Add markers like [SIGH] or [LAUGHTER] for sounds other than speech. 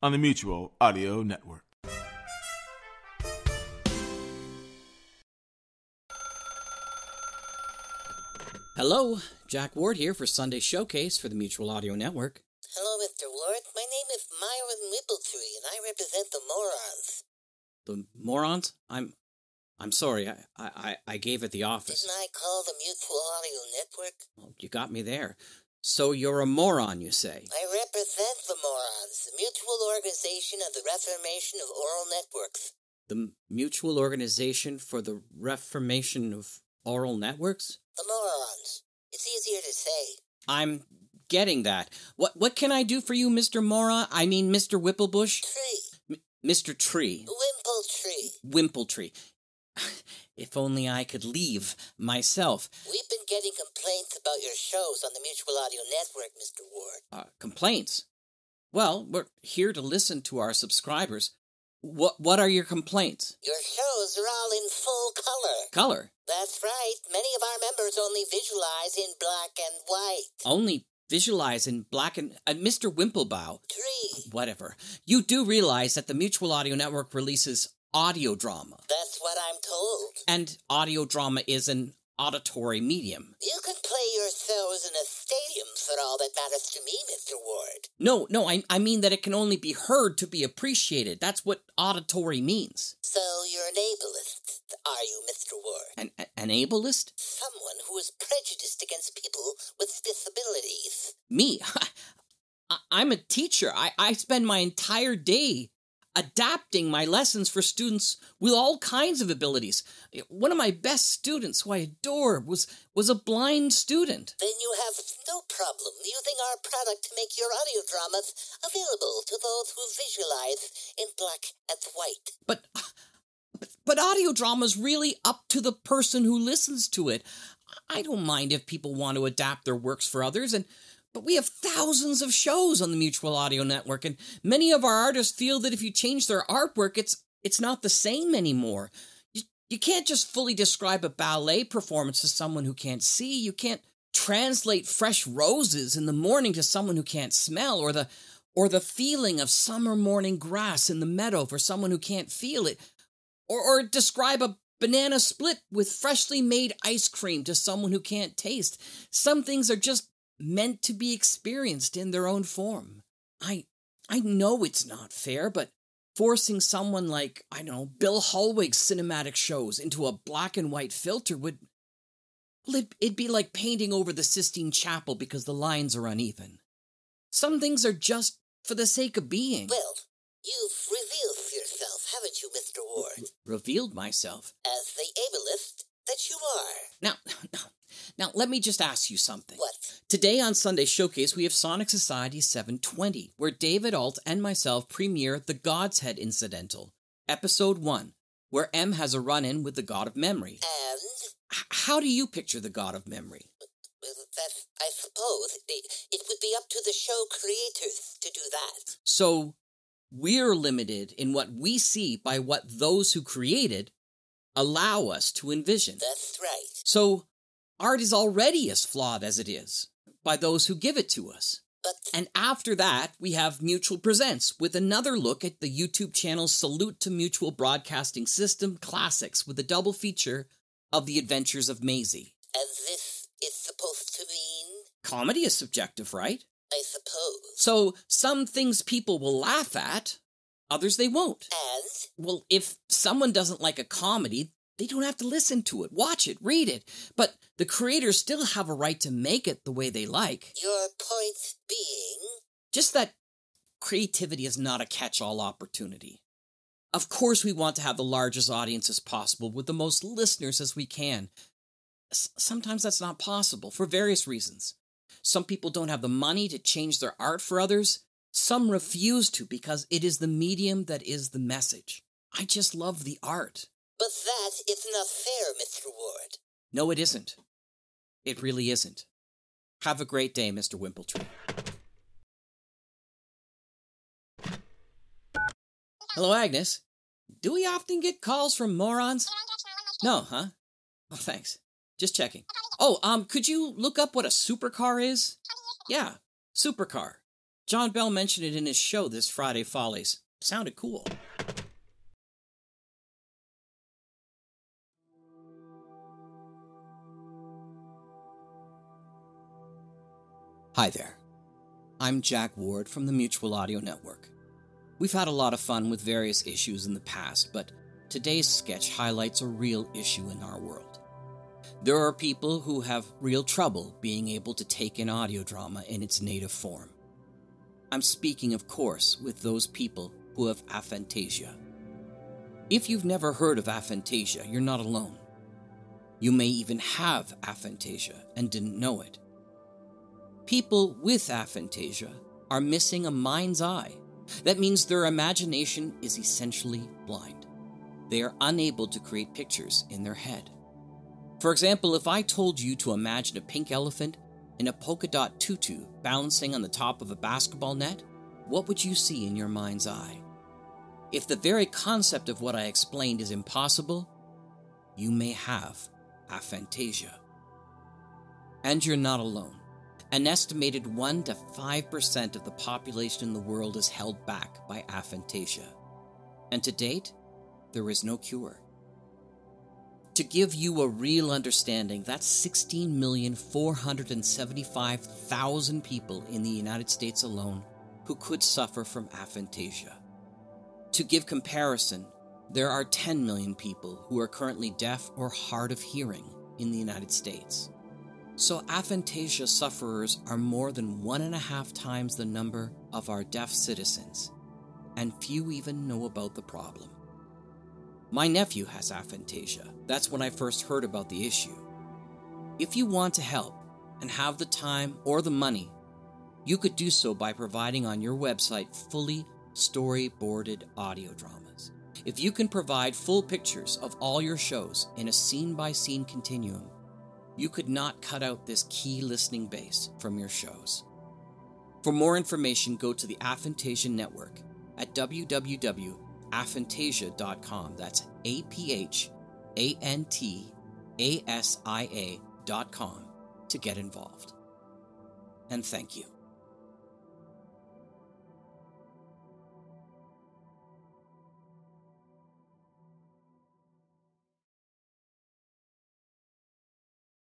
on the Mutual Audio Network. Hello, Jack Ward here for Sunday Showcase for the Mutual Audio Network. Hello, Mr. Ward. My name is Myron Whippletree, and I represent the morons. The morons? I'm I'm sorry, I, I, I gave it the office. Didn't I call the Mutual Audio Network? Well, you got me there. So you're a moron, you say? I represent the morons, the Mutual Organization of the Reformation of Oral Networks. The Mutual Organization for the Reformation of Oral Networks? The morons. It's easier to say. I'm getting that. What what can I do for you, Mr. Mora? I mean, Mr. Whipplebush? Tree. M- Mr. Tree. Wimple Tree. Wimpletree. If only I could leave myself. We've been getting complaints about your shows on the Mutual Audio Network, Mr. Ward. Uh, complaints? Well, we're here to listen to our subscribers. What what are your complaints? Your shows are all in full color. Color. That's right. Many of our members only visualize in black and white. Only visualize in black and uh, Mr. Wimplebow. Tree. Whatever. You do realize that the Mutual Audio Network releases audio drama, I'm told. and audio drama is an auditory medium. You can play your shows in a stadium for all that matters to me, Mr. Ward. No, no, I, I mean that it can only be heard to be appreciated. That's what auditory means. So you're an ableist, are you, Mr. Ward? An, an ableist? Someone who is prejudiced against people with disabilities. Me? [LAUGHS] I, I'm a teacher. I, I spend my entire day adapting my lessons for students with all kinds of abilities. One of my best students, who I adore, was was a blind student. Then you have no problem using our product to make your audio dramas available to those who visualize in black and white. But but, but audio drama is really up to the person who listens to it. I don't mind if people want to adapt their works for others and but we have thousands of shows on the Mutual Audio Network and many of our artists feel that if you change their artwork it's it's not the same anymore. You, you can't just fully describe a ballet performance to someone who can't see. You can't translate fresh roses in the morning to someone who can't smell or the or the feeling of summer morning grass in the meadow for someone who can't feel it or, or describe a banana split with freshly made ice cream to someone who can't taste. Some things are just meant to be experienced in their own form. I I know it's not fair, but forcing someone like, I don't know, Bill Hallwig's cinematic shows into a black and white filter would well, it'd, it'd be like painting over the Sistine Chapel because the lines are uneven. Some things are just for the sake of being. Well, you've revealed yourself, haven't you, Mr. Ward? Revealed myself. As the ableist that you are. Now, [LAUGHS] now, now, let me just ask you something. What? Today on Sunday Showcase, we have Sonic Society 720, where David Alt and myself premiere The God's Head Incidental, Episode 1, where M has a run in with the God of Memory. And H- how do you picture the God of Memory? I suppose it, it would be up to the show creators to do that. So, we're limited in what we see by what those who created allow us to envision. That's right. So, art is already as flawed as it is by those who give it to us. And after that, we have Mutual Presents with another look at the YouTube channel Salute to Mutual Broadcasting System Classics with a double feature of The Adventures of Maisie. and this is supposed to mean, Comedy is subjective, right? I suppose. So some things people will laugh at, others they won't. As? Well, if someone doesn't like a comedy, they don't have to listen to it, watch it, read it. But the creators still have a right to make it the way they like. your point being, Just that creativity is not a catch all opportunity. Of course, we want to have the largest audience as possible with the most listeners as we can. S- sometimes that's not possible for various reasons. Some people don't have the money to change their art for others. Some refuse to because it is the medium that is the message. I just love the art. But that is not fair, Mr. Ward. No, it isn't. It really isn't. Have a great day, Mr. Wimpletree. Hello, Agnes. Do we often get calls from morons? No, huh? Oh, thanks. Just checking. Oh, um, could you look up what a supercar is? Yeah, supercar. John Bell mentioned it in his show this Friday Follies. Sounded cool. Hi there. I'm Jack Ward from the Mutual Audio Network. We've had a lot of fun with various issues in the past, but today's sketch highlights a real issue in our world. There are people who have real trouble being able to take in audio drama in its native form. I'm speaking, of course, with those people who have aphantasia. If you've never heard of aphantasia, you're not alone. You may even have aphantasia and didn't know it. People with aphantasia are missing a mind's eye. That means their imagination is essentially blind. They are unable to create pictures in their head. For example, if I told you to imagine a pink elephant in a polka dot tutu balancing on the top of a basketball net, what would you see in your mind's eye? If the very concept of what I explained is impossible, you may have aphantasia. And you're not alone. An estimated 1 to 5% of the population in the world is held back by aphantasia. And to date, there is no cure. To give you a real understanding, that's 16,475,000 people in the United States alone who could suffer from aphantasia. To give comparison, there are 10 million people who are currently deaf or hard of hearing in the United States. So, aphantasia sufferers are more than one and a half times the number of our deaf citizens, and few even know about the problem. My nephew has aphantasia. That's when I first heard about the issue. If you want to help and have the time or the money, you could do so by providing on your website fully storyboarded audio dramas. If you can provide full pictures of all your shows in a scene by scene continuum, you could not cut out this key listening base from your shows. For more information, go to the Aphantasia Network at www.aphantasia.com. That's A P H A N T A S I A.com to get involved. And thank you.